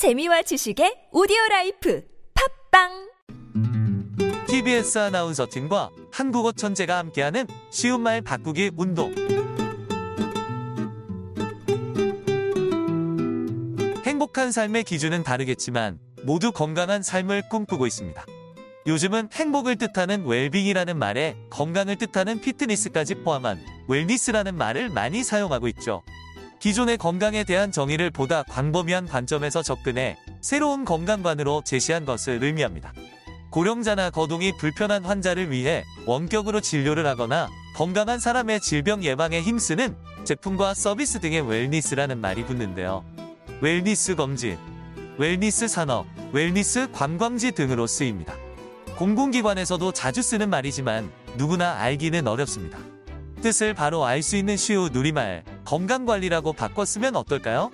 재미와 지식의 오디오 라이프 팟빵 TBS 아나운서 팀과 한국어 천재가 함께하는 쉬운 말 바꾸기 운동. 행복한 삶의 기준은 다르겠지만 모두 건강한 삶을 꿈꾸고 있습니다. 요즘은 행복을 뜻하는 웰빙이라는 말에 건강을 뜻하는 피트니스까지 포함한 웰니스라는 말을 많이 사용하고 있죠. 기존의 건강에 대한 정의를 보다 광범위한 관점에서 접근해 새로운 건강관으로 제시한 것을 의미합니다. 고령자나 거동이 불편한 환자를 위해 원격으로 진료를 하거나 건강한 사람의 질병 예방에 힘쓰는 제품과 서비스 등의 웰니스라는 말이 붙는데요. 웰니스 검진, 웰니스 산업, 웰니스 관광지 등으로 쓰입니다. 공공기관에서도 자주 쓰는 말이지만 누구나 알기는 어렵습니다. 뜻을 바로 알 수 있는 쉬우 누리말 건강관리라고 바꿨으면 어떨까요?